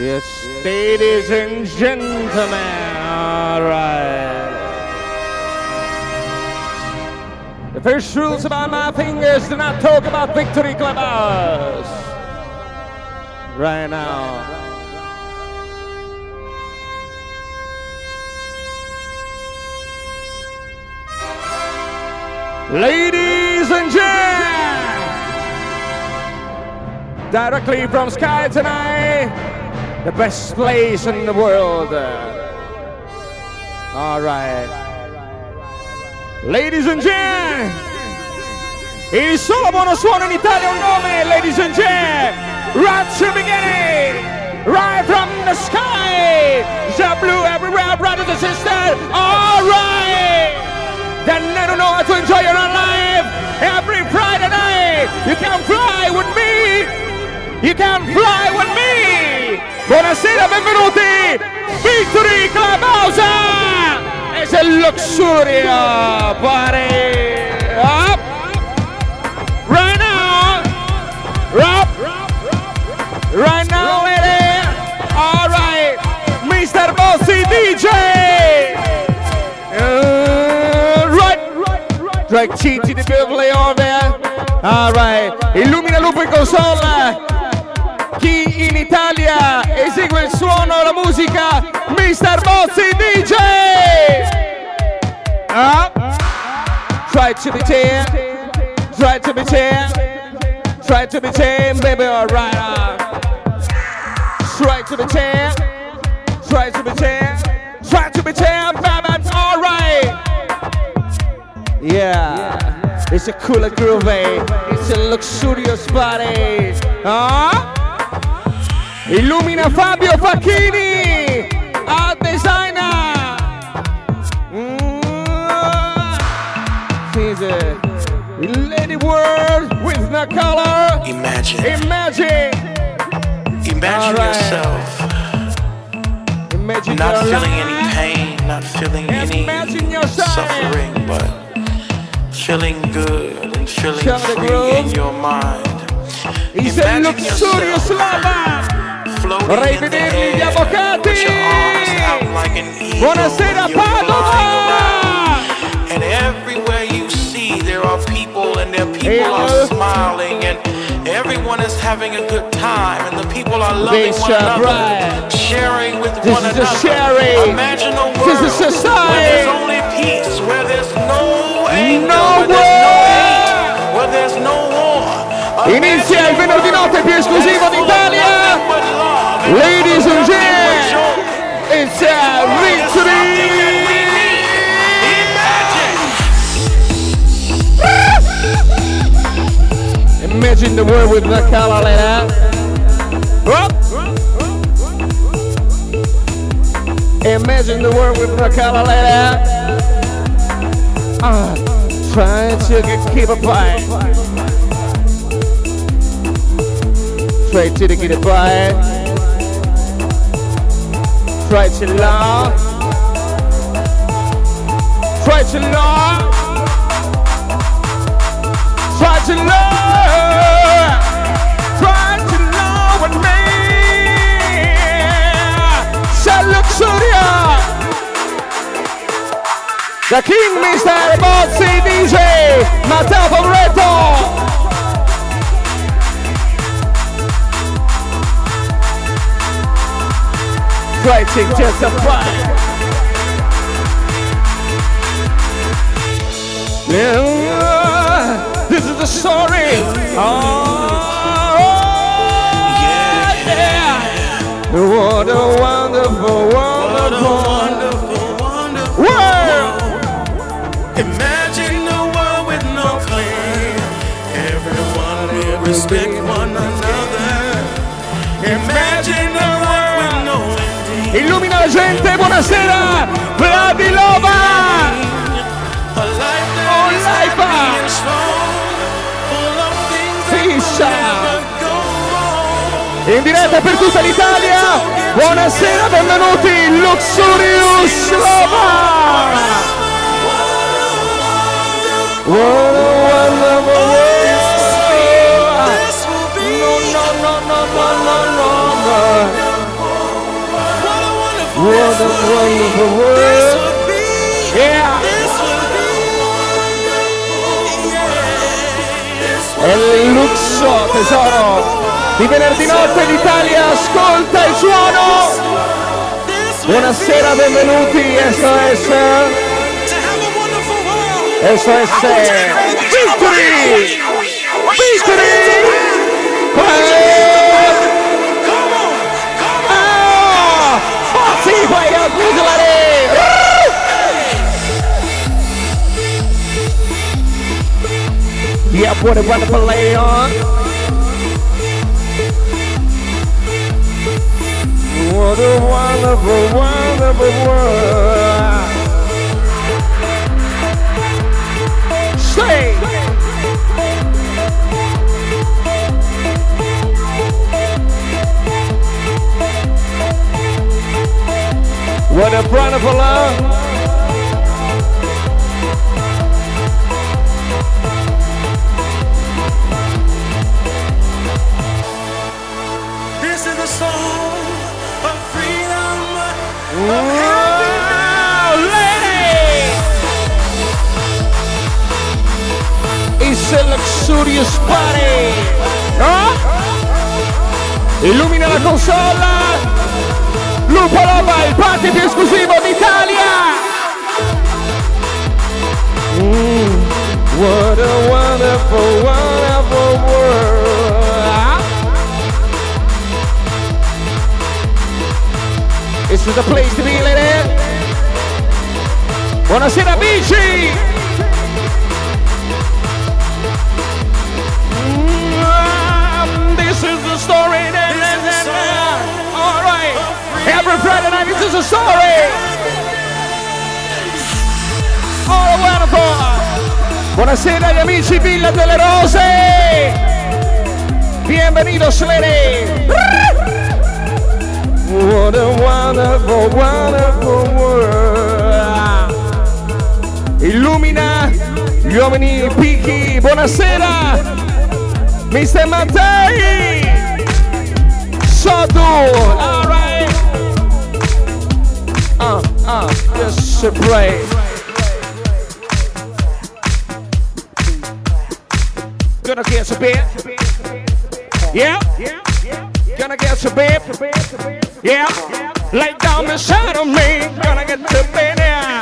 Yes, ladies and gentlemen, all right. The first rules about my fingers do not talk about victory clubhouse. Right now. Ladies and gentlemen, directly from Sky tonight, the best place in the world. All right. Ladies and gentlemen, il solo buono suono in Italia nome, ladies and gentlemen, right to beginning, right from the sky, the blue everywhere, brothers and sisters, all right. Then I don't know how to enjoy your life every Friday night. You can fly with me. You can fly with me. Buonasera, benvenuti. Victory Clubhouse. It's a Luxuria party. Up. Right now. Up. Right now, lady. All right. Mr. Bossy DJ. Uh, right. Drag Cici di Beverly on there. All right. Illumina Lupo in console. In Italia esegue il suono, la musica, Mr. Bozzi DJ. Up. Try to be tame. Try to be tame. Try to be tame, baby. All right. Uh. Try to be tame. Try to be tame. Try to be tame, baby. All right. Yeah. It's a cooler groovy. It's a luxurious body. Huh? Illumina Fabio Facchini. Art designer. Mm. She's a lady world with no color. Imagine. Imagine. Imagine Alright. yourself Imagine not your feeling life. any pain, not feeling Imagine any yourself. suffering, but feeling good and feeling Feel the free in your mind. It's a Imagine luxurious yourself lover. Vorrei vederli gli avvocati. with your arms out like Buonasera and you're flying Padova. And everywhere you see, there are people, and their people are smiling, and everyone is having a good time, and the people are loving one another, sharing with This one is a another. sharing. Imagine a This is society. where there's only peace, where there's no anger, No where there's no war. hate, where there's no war. Inizia il venerdì notte più esclusivo d'Italia. Ladies and gentlemen, it's a victory. Imagine the world with the color like that. Imagine the world with the color like that. Ah, trying to get, keep a fight. Try to get it by. Try to laugh. Try to laugh. Try to love. Try to love with me. Say Luxuria. The King Mr. Bozzi DJ. Matteo Poveretto. Try to just a fight. Yeah, this is the story. Oh, yeah. What a wonderful, wonderful, world. Imagine a world with no claim. Everyone will respect one another. Imagine a Illumina la gente, buonasera. Vladilova. A life that Oh, is life. happy and strong. Full of things that Peace. will never go wrong. In diretta per tutta l'Italia. Buonasera, benvenuti. Luxurious Lova. No, no, no, no, no, no. What a wonderful world. Yeah. Il lusso, tesoro. Di venerdì notte l'Italia ascolta il suono. Buonasera, benvenuti, SOS. SOS. Victory! Victory! Yeah, what a wonderful lady on. What a wonderful, wonderful world. Say. What a wonderful love. It's a luxurious party! No? Illumina la console! Lupo Loba, il party esclusivo d'Italia! Mm, what a wonderful, wonderful world! This is the place to be, lady. Buonasera, amici. Mm, This is the story. All right. Every Friday night, this is a story. All wonderful. Buonasera agli amici Villa delle Rose. Bienvenidos, lady. What a wonderful, wonderful world. Illumina gli uomini picchi. Buonasera. Mr. Mattei. Sodu. All right. Uh, uh, just a break. Gonna get some beer. Yeah. Gonna get some beer. Yeah, lay down beside of me, gonna get bed now.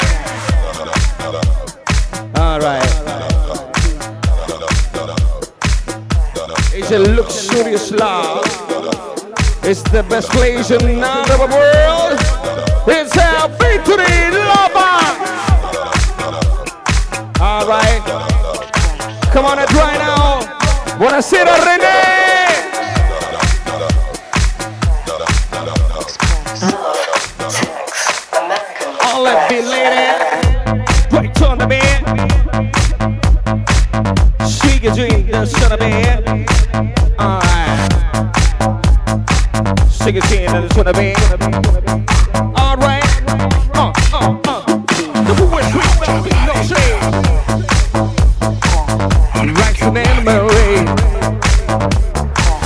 All right. It's a luxurious love. It's the best place in the world. It's our victory lover. All right. Come on and try now. Buonasera René. happy lady, right on the bed. She can drink the son of bed. Alright. She can see the son of bed. Alright. Uh, uh, uh. The boy is sweet, no beat, no shade. Racks and animal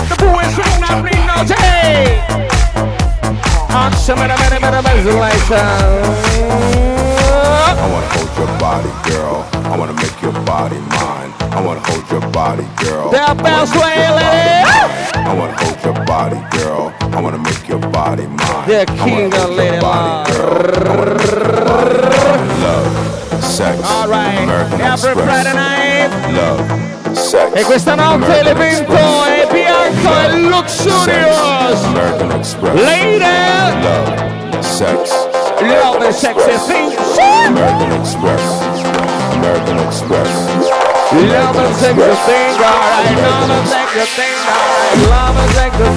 The boy is sweet, no beat, no shade. On some of the better, better, better, That way, lady. I wanna hold your body, girl. I wanna make your body mine. The king of hold lady body, girl. I wanna make your body mine. Love, sex, All right, American every Friday Express. night. Love, sex. E questa notte American l'evento Express. è bianco e Sex, luxurious. American Express. Lady, Love, sex. love and sexy things. American Express. American Express. Love is thing, alright. Love is everything, alright. Love is everything.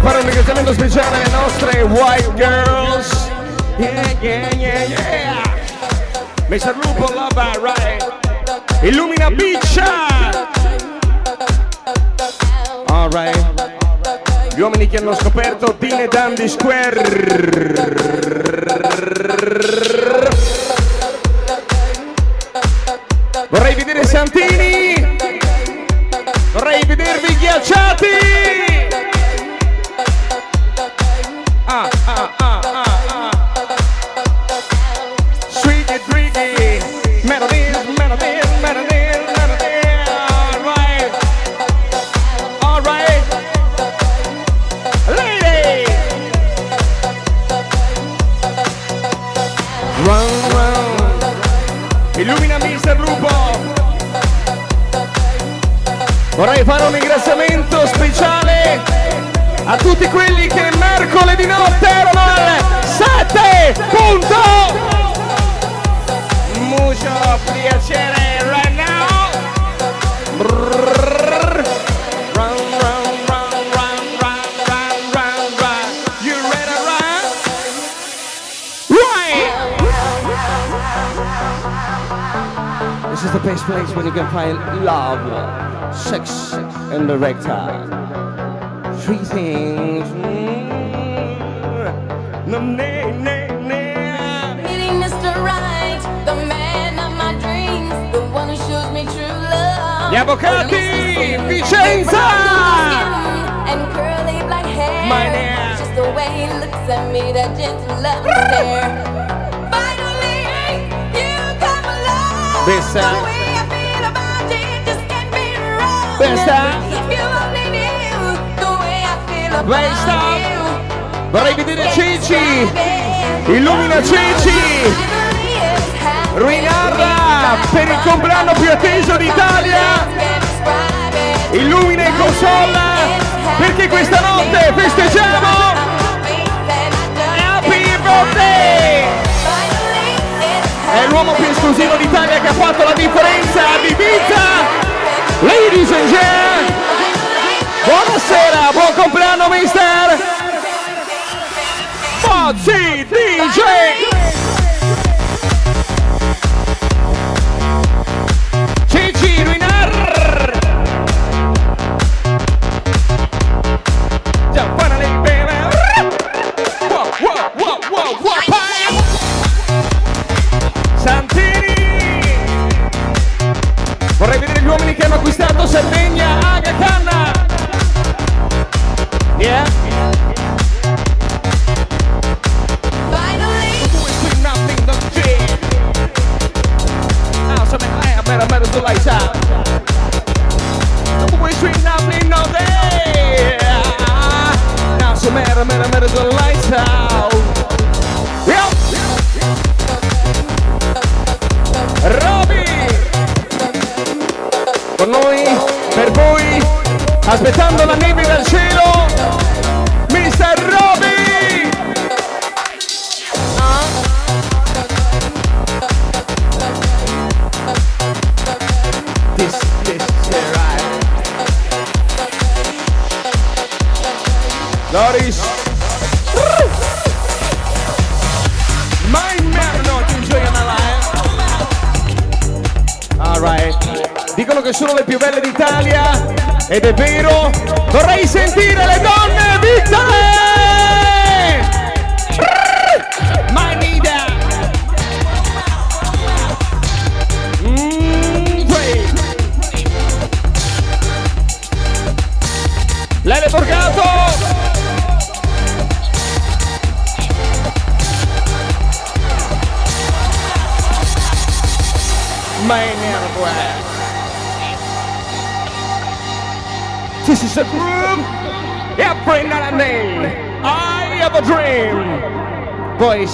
Fare un ringraziamento speciale alle nostre white girls. Yeah, yeah, yeah, yeah. Mr. Lupo Lava, right? Illumina Biccia. Alright. Gli uomini che hanno scoperto Dine Dandy Square. Vorrei vedere Santini. Vorrei vedervi ghiacciati. Vorrei fare un ringraziamento speciale a tutti quelli che mercoledì notte erano al 7 is the best place where you can find love, sex, and the rectile. Three things. Mm. No, nay, nay, nay. Meeting Mr. Right, the man of my dreams, the one who shows me true love. Gli avvocati, Vicenza! And curly black hair. My name. Just the way he looks at me, that gentle love stare. About Bessa. you. Vorrei vedere Ceci! Illumina Ceci! Ruinarra per il compleanno più atteso d'Italia! Illumina il console perché questa notte festeggiamo Happy Birthday! È l'uomo più esclusivo d'Italia che ha fatto la differenza ad Ibiza! Ladies and gentlemen! Buonasera, buon compleanno mister! Fozzi DJ!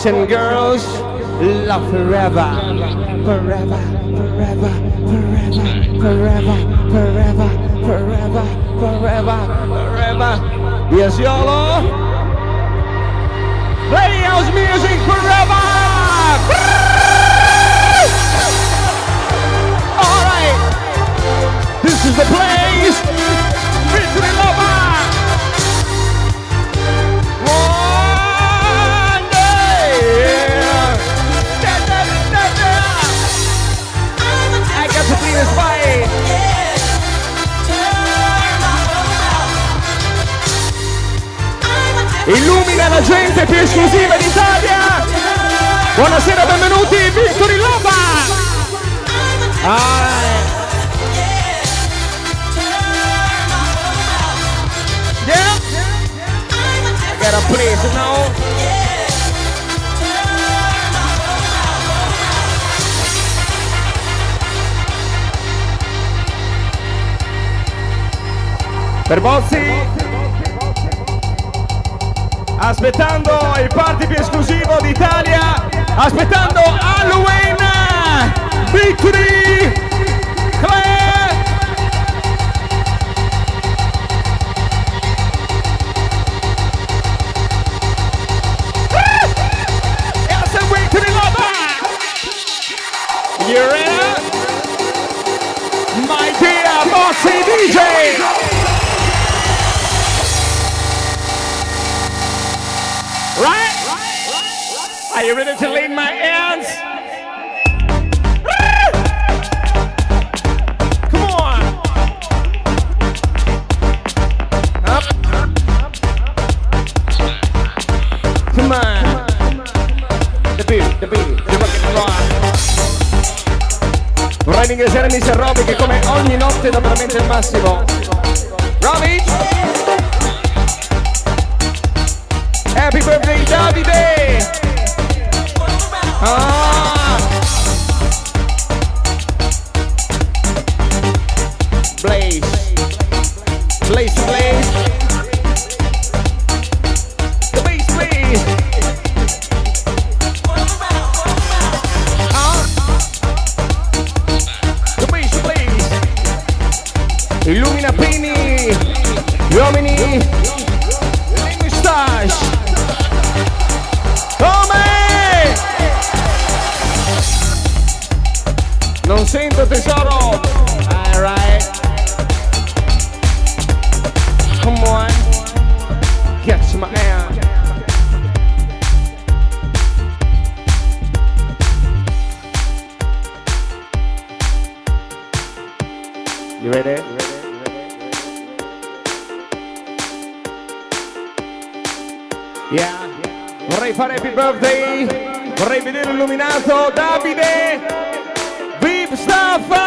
And girls, love forever. Forever, forever, forever, forever, forever, forever, forever, forever. Yes, YOLO. Play house music forever. Alright. This is the place. Esclusiva d'Italia. Buonasera, benvenuti, Victory Loba. Alright. Yeah. I gotta please, no. Aspettando il party più esclusivo d'Italia. Aspettando Halloween. Victory. Claire. Yes, and Victory Lover. You ready? My dear Bossy DJ. You ready to lean my hands? Come on. Up. Come on. The beat, the beat, the rock and roll. Vorrei ringraziare Mr. Robby che come ogni notte dà veramente il massimo. Robby! Happy birthday Davide! Non sento tesoro. Alright. Come on. Catch my hand. You ready? Yeah. Vorrei fare happy birthday. Vorrei vedere illuminato Davide. Vip Staffa.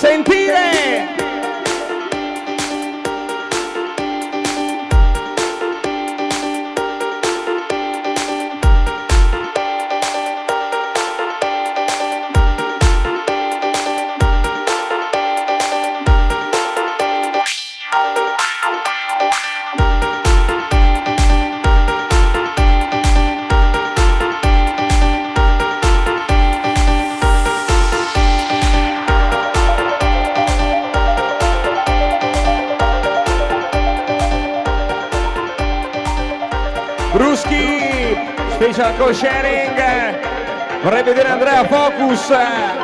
Sentire. Sam.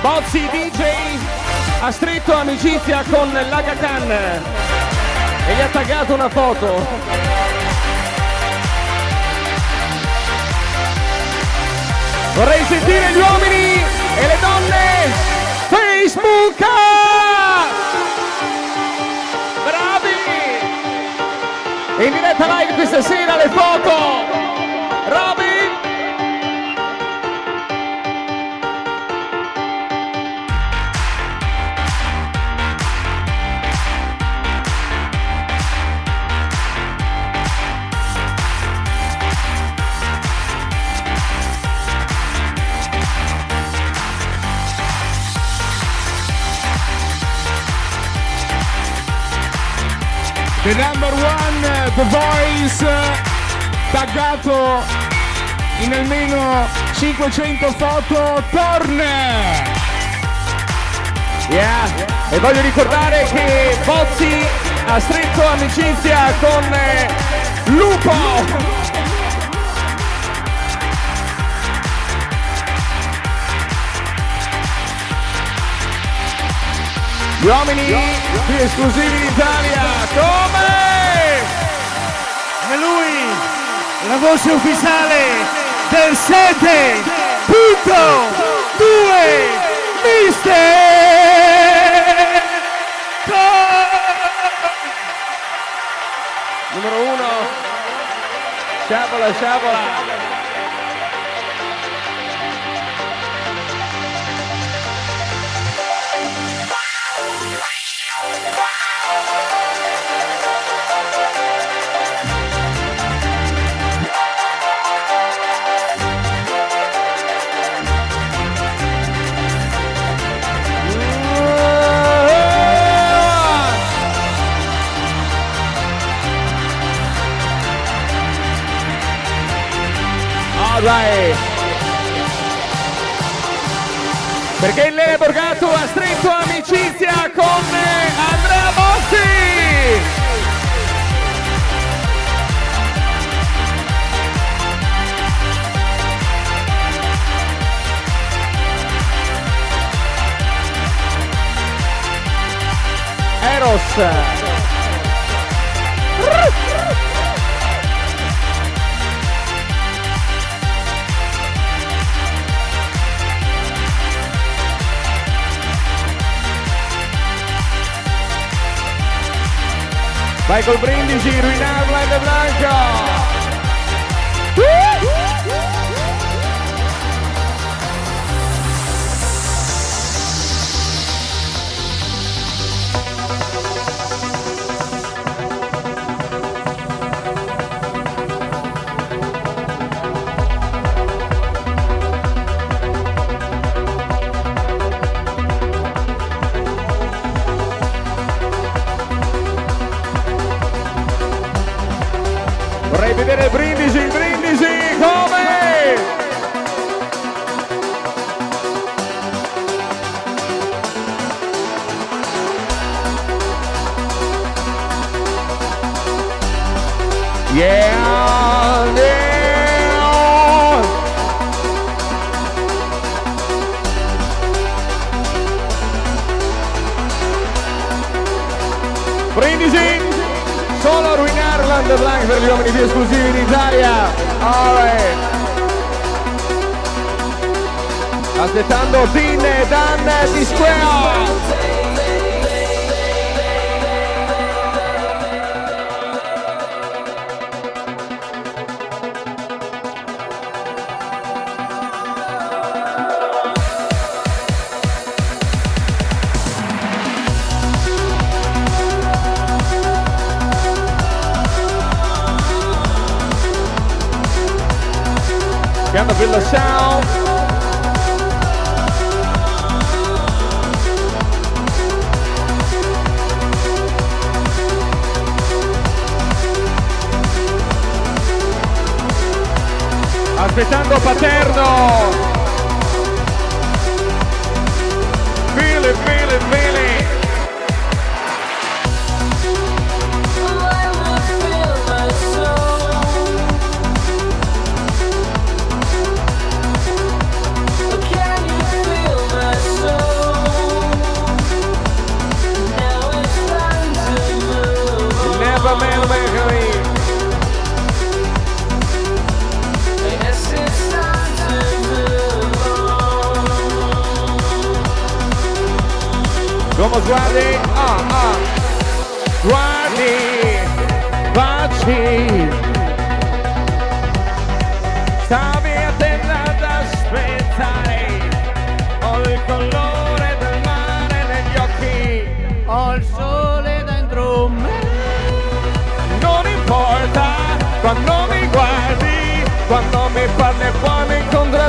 Bozzi DJ ha stretto amicizia con l'Aga Khan e gli ha taggato una foto. Vorrei sentire gli uomini e le donne Facebook! Bravi! In diretta live questa sera le foto! Roby! The number one, eh, The Voice, eh, taggato in almeno 500 foto, torna! Yeah. E voglio ricordare che Bozzi ha stretto amicizia con eh, Lupo! Gli uomini più esclusivi d'Italia, come? E lui, la voce ufficiale del 7.2 Mister Numero uno, sciabola, sciabola. Alright. Perché il Lele Borgato ha stretto amicizia con Andrea Bossi! Eros. Vai col brindisi, Ruinarla e Blanco! Vorrei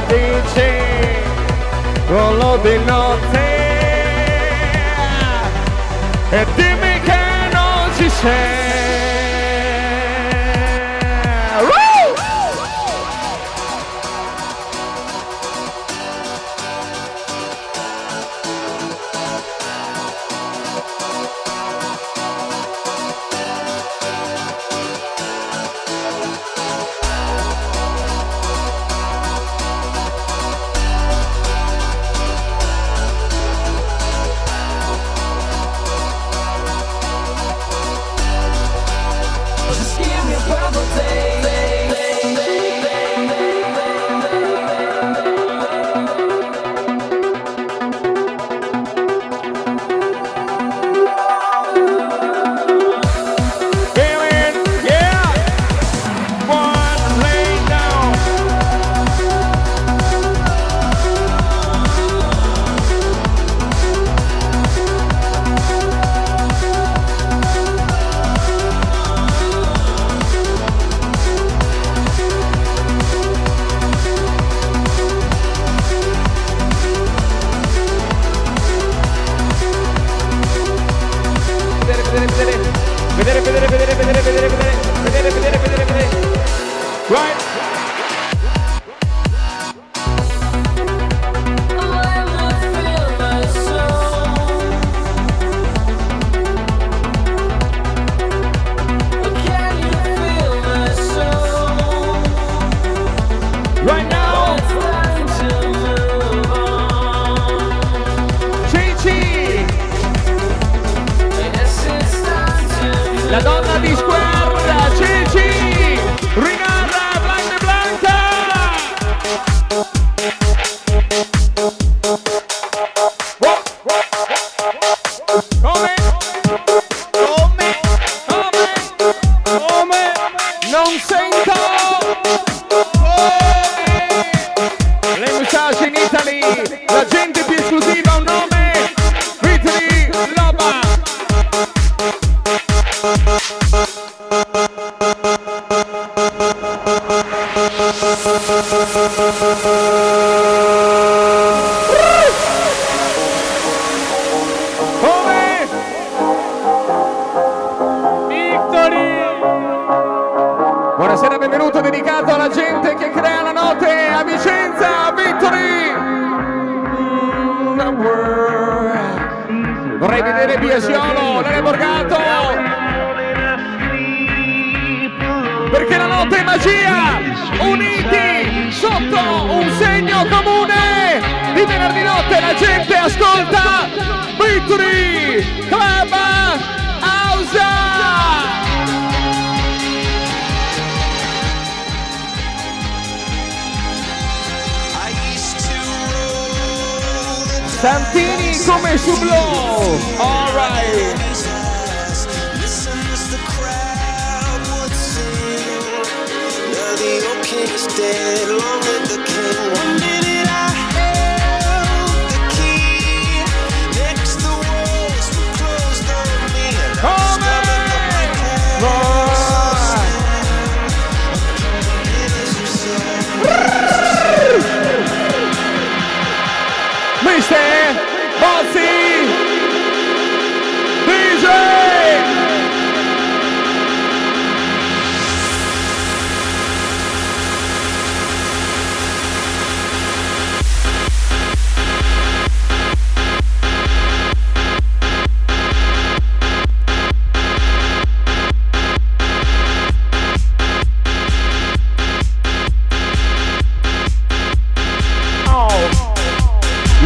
dici Collo di notte E dimmi che non ci sei.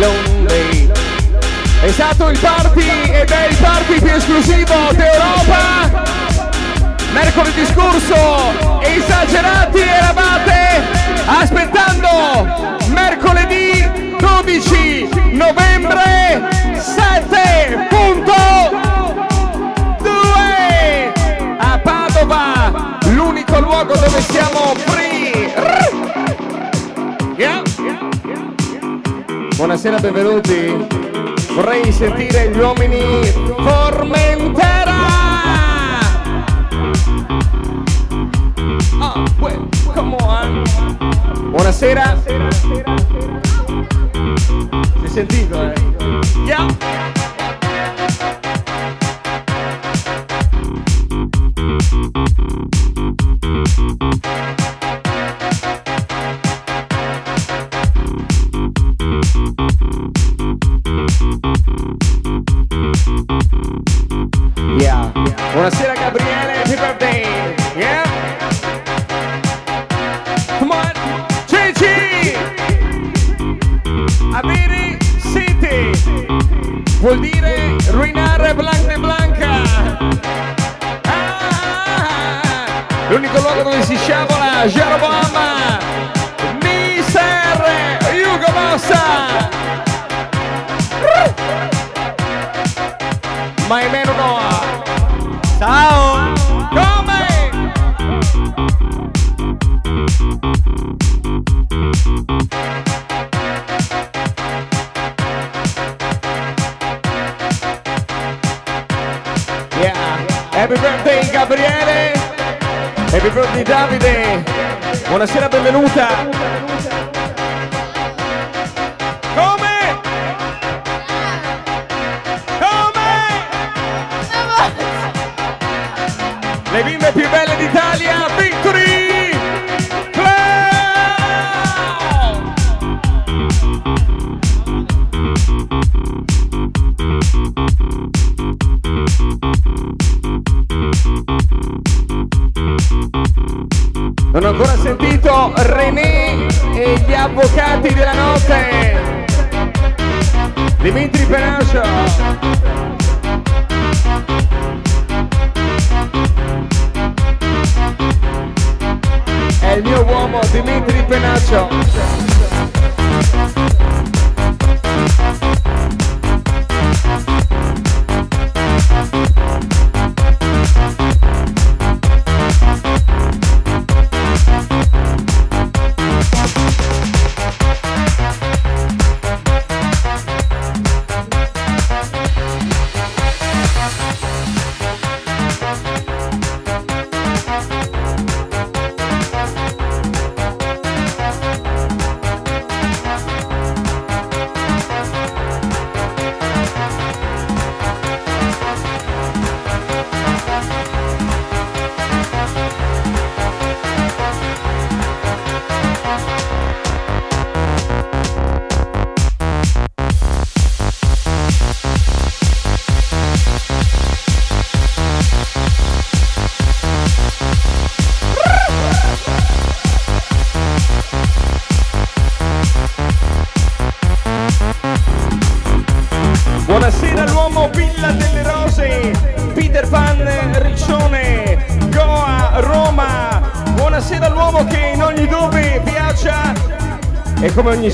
Lonely. stato il party ed è il party più esclusivo d'Europa. Mercoledì scorso esagerati eravate aspettando mercoledì 12 novembre 7.2 a Padova, l'unico luogo dove siamo Buonasera benvenuti. Vorrei sentire gli uomini Formentera. Oh, wait. Buonasera. Si è sentito, eh? Yeah. avvocati della notte. Dimitri Penascio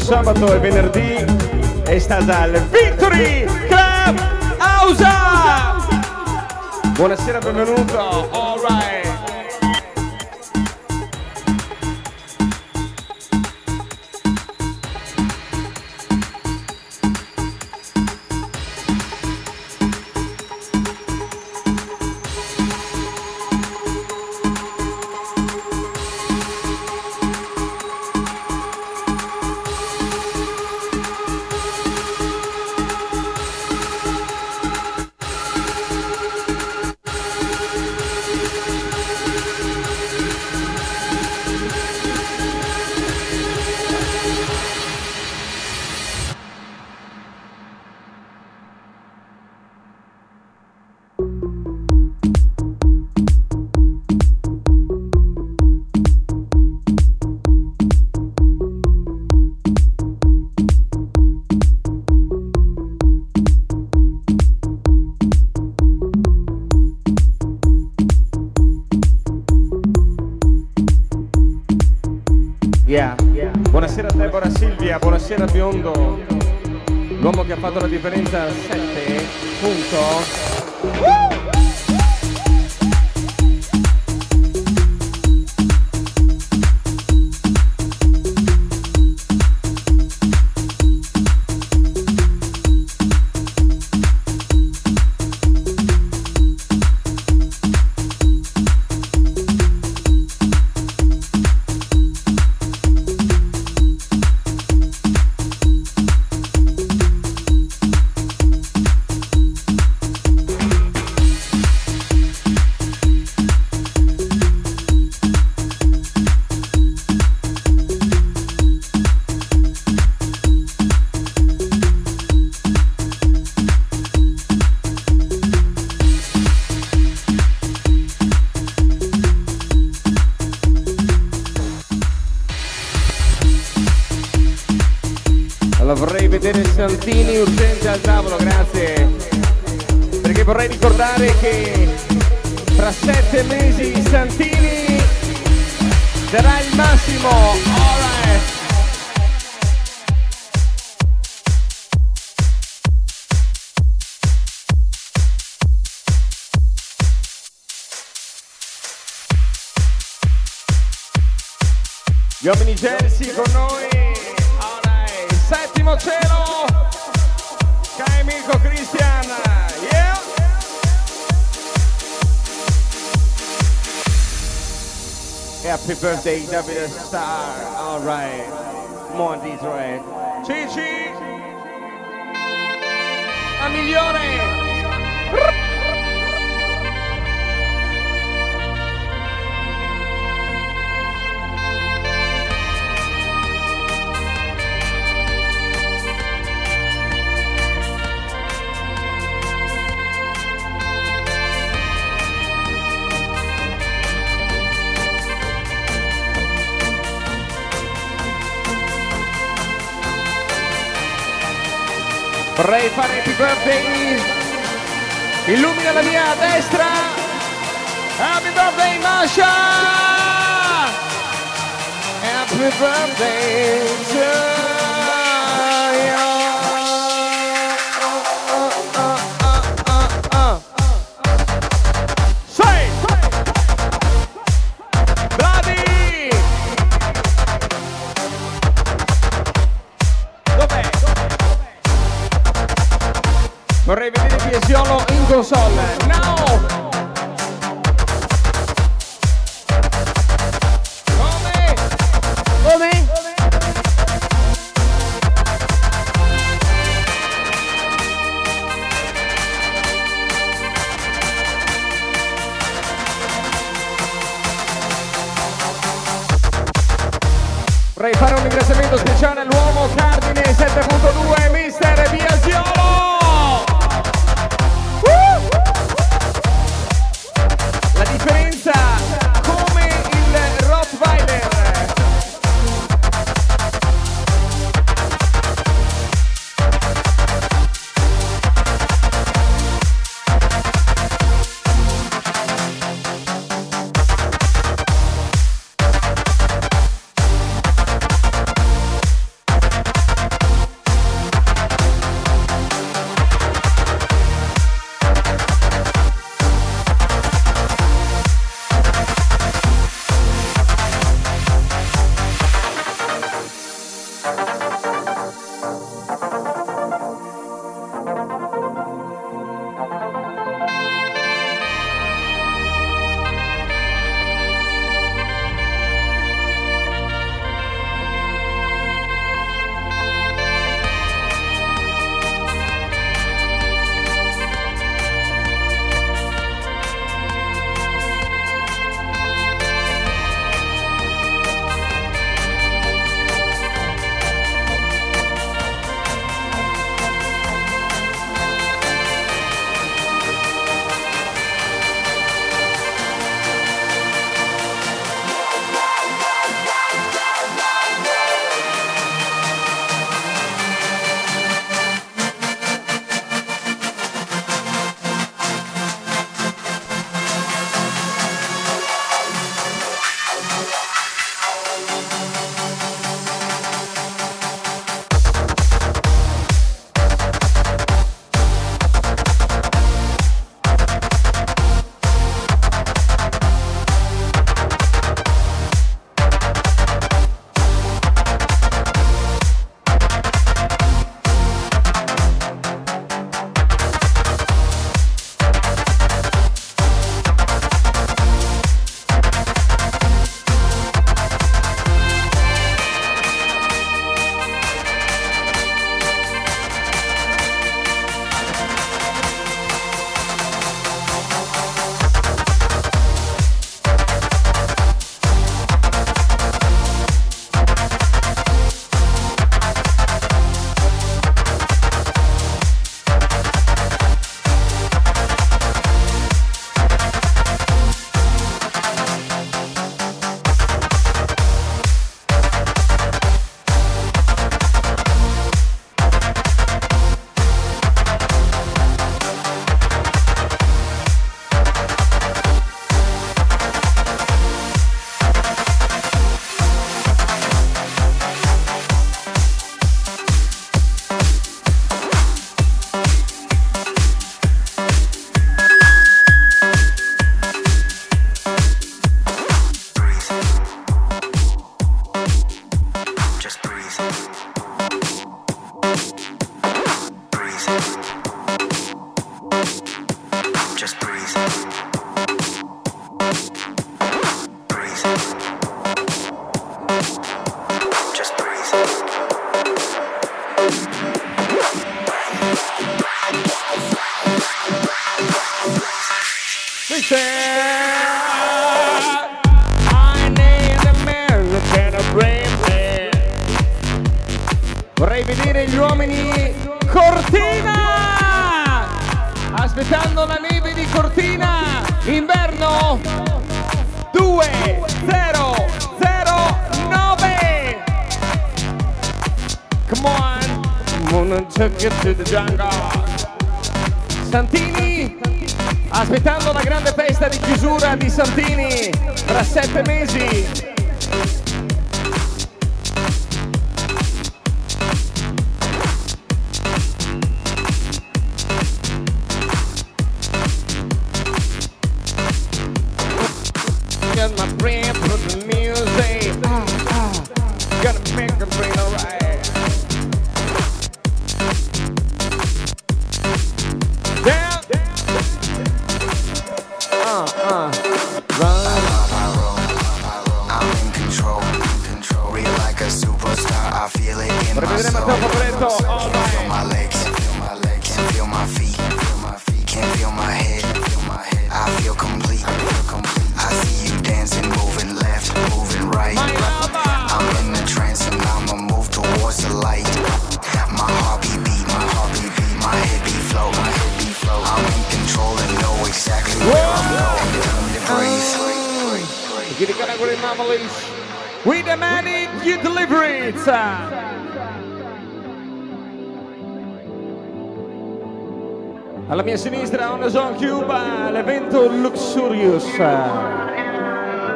sabato e venerdì è stata il Sera Biondo, l'uomo che ha fatto la differenza 7 punto. fiesta. Vorrei fare happy birthday illumina la mia destra. Happy birthday Masha. Happy birthday to Gonçalves. took it to the jungle. Santini, aspettando la grande festa di chiusura di Santini tra sette mesi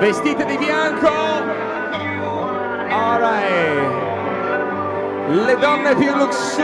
Vestite di bianco. All right. Le donne più luxuose.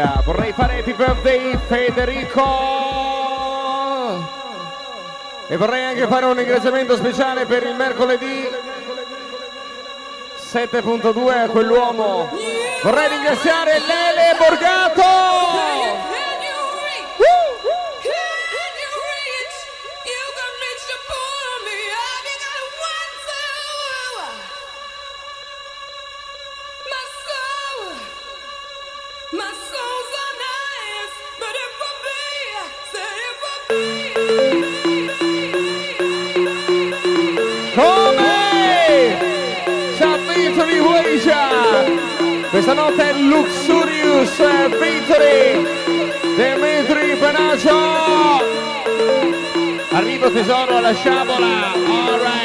Italia. Vorrei fare happy birthday Federico. E vorrei anche fare un ringraziamento speciale per il mercoledì 7.2 a quell'uomo. Vorrei ringraziare Lele Borgato. tesoro la sciabola. All right.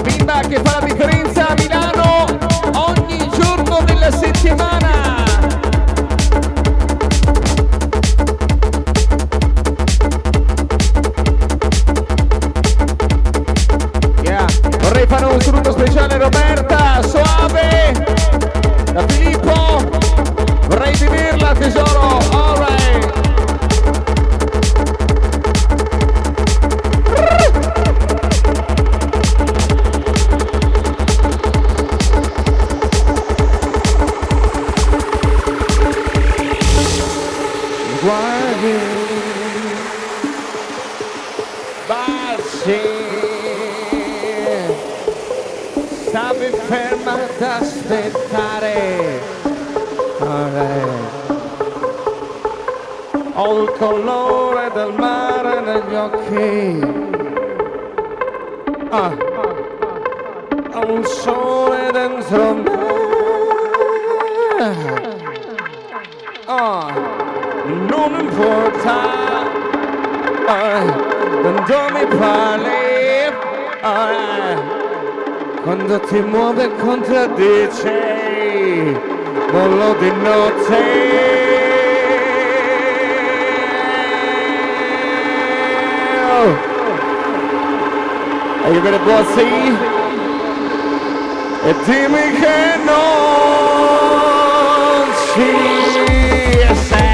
La bimba che fa la piccolina quando ti muove e contraddici, mollo di notte. Are you gonna bless me? E dimmi che non ci sei.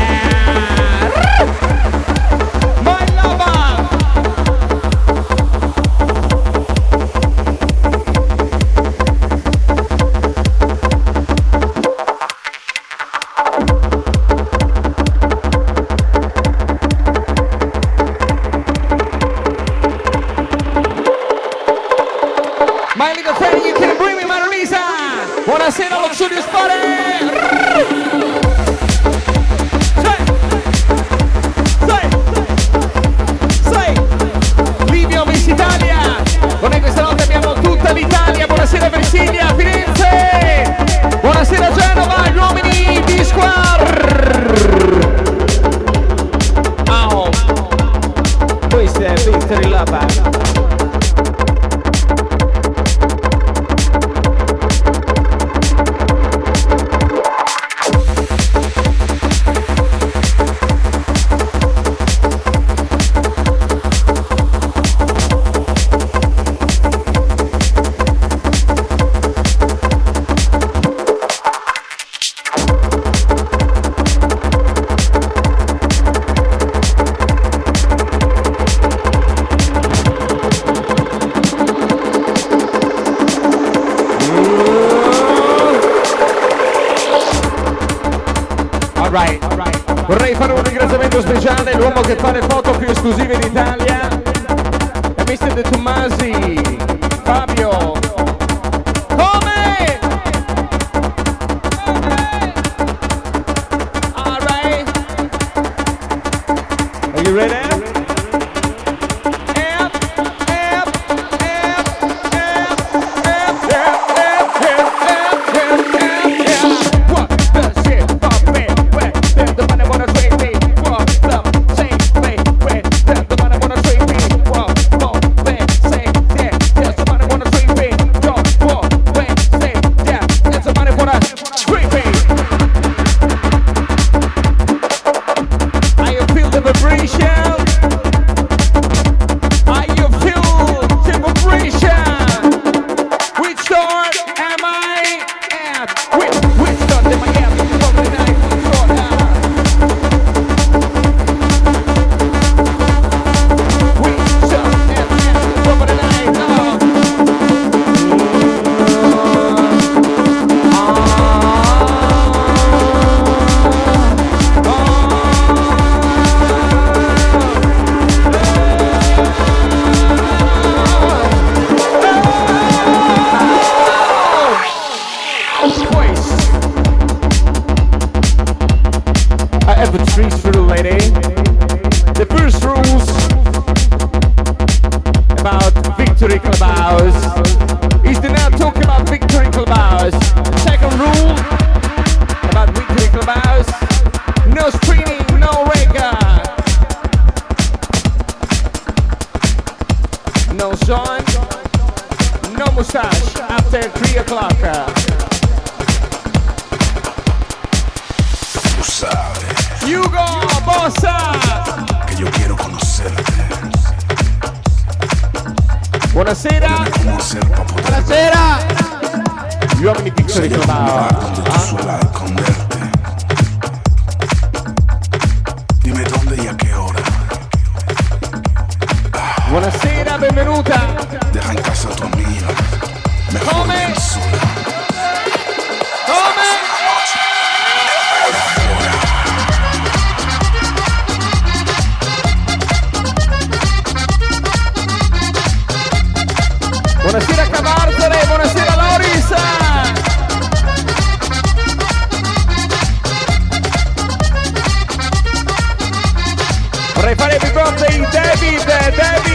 gone. No mustache after 3 o'clock. Tú sabes. Hugo Bossa. Que yo quiero conocerte. Buonasera. Buonasera. You have any in your mouth? Dime dónde y a qué hora. Buonasera. Benvenuta. Deja in casa tu amiga. Mejor Come? Come? Buonasera Cavarzere, buonasera Loris! Vorrei fare il birthday David, David!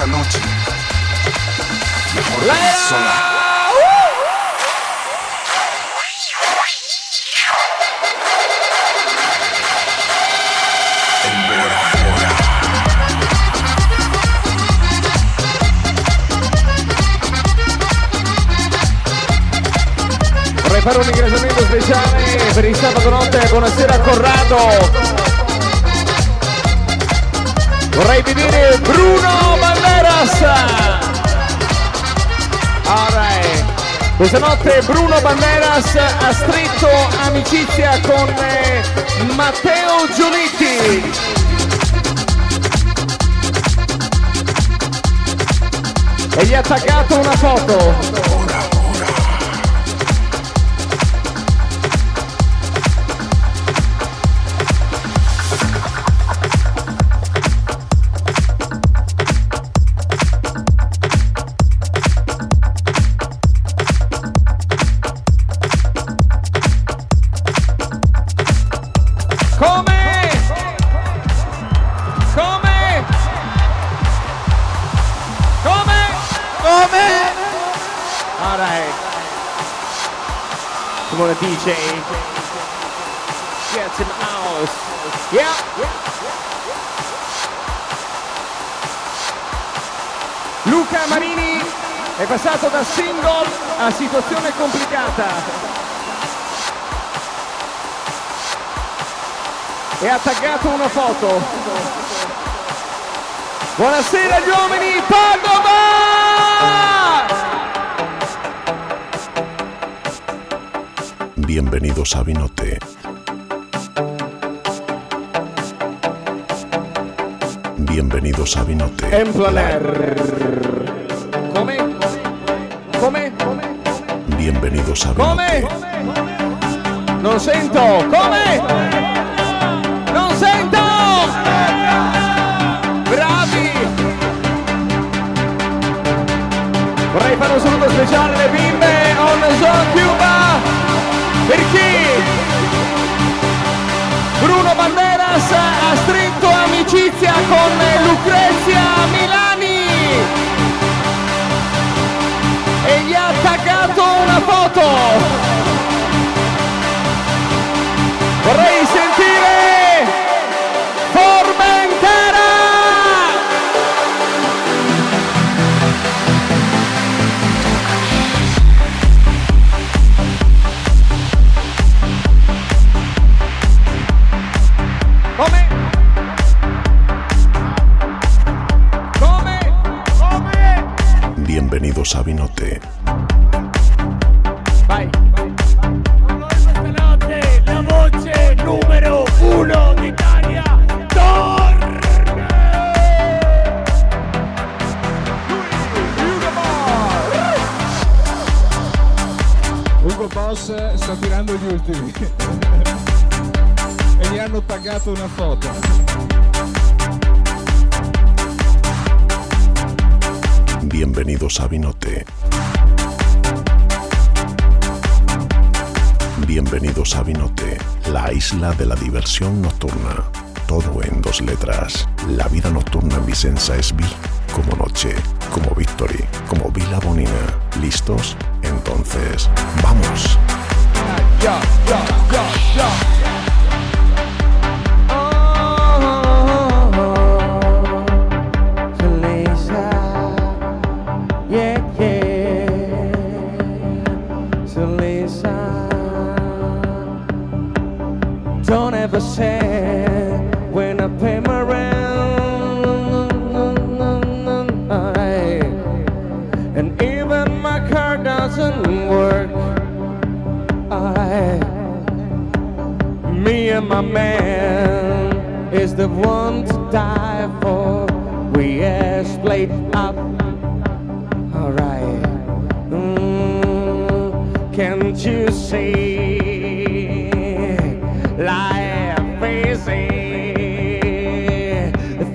esta noche. Mejor que sola. Preparo un ingressamento speciale per il sabato notte. Buonasera Corrado. Vorrei vedere Bruno Maria. Banderas. Alright. Questa notte Bruno Banderas ha stretto amicizia con eh, Matteo Giolitti. e gli ha attaccato una foto situazione complicata. E ha taggato una foto. Buonasera agli uomini Padova! Bienvenidos a Vinote. Bienvenidos a Vinote. Emplaner. Come? Bienvenidos a Come? Non sento! Come? Non sento! Bravi! Vorrei fare un saluto speciale alle bimbe on Zone Cuba! Per chi? Bruno Banderas ha stretto amicizia con Lucrezia Milani alla foto! Tirando gli ultimi e una foto. Bienvenidos a Vinote. Bienvenidos a Vinote, la isla de la diversión nocturna. Todo en dos letras. La vida nocturna en Vicenza es Vi, como noche, como Victory, como Vila Bonina. ¿Listos? Entonces, vamos. Ya, ya, ya, Don't ever say and my man is the one to die for. We are split up. Alright. Mm, can't you see? Life is easy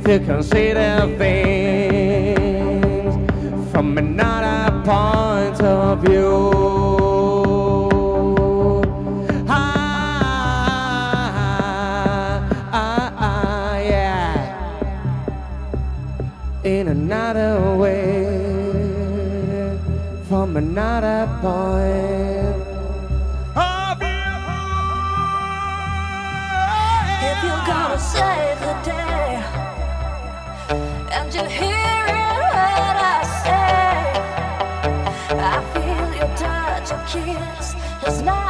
you consider things from another point of view. From a point If you're gonna save the day, and you hear it what I say, I feel your touch, your kiss is not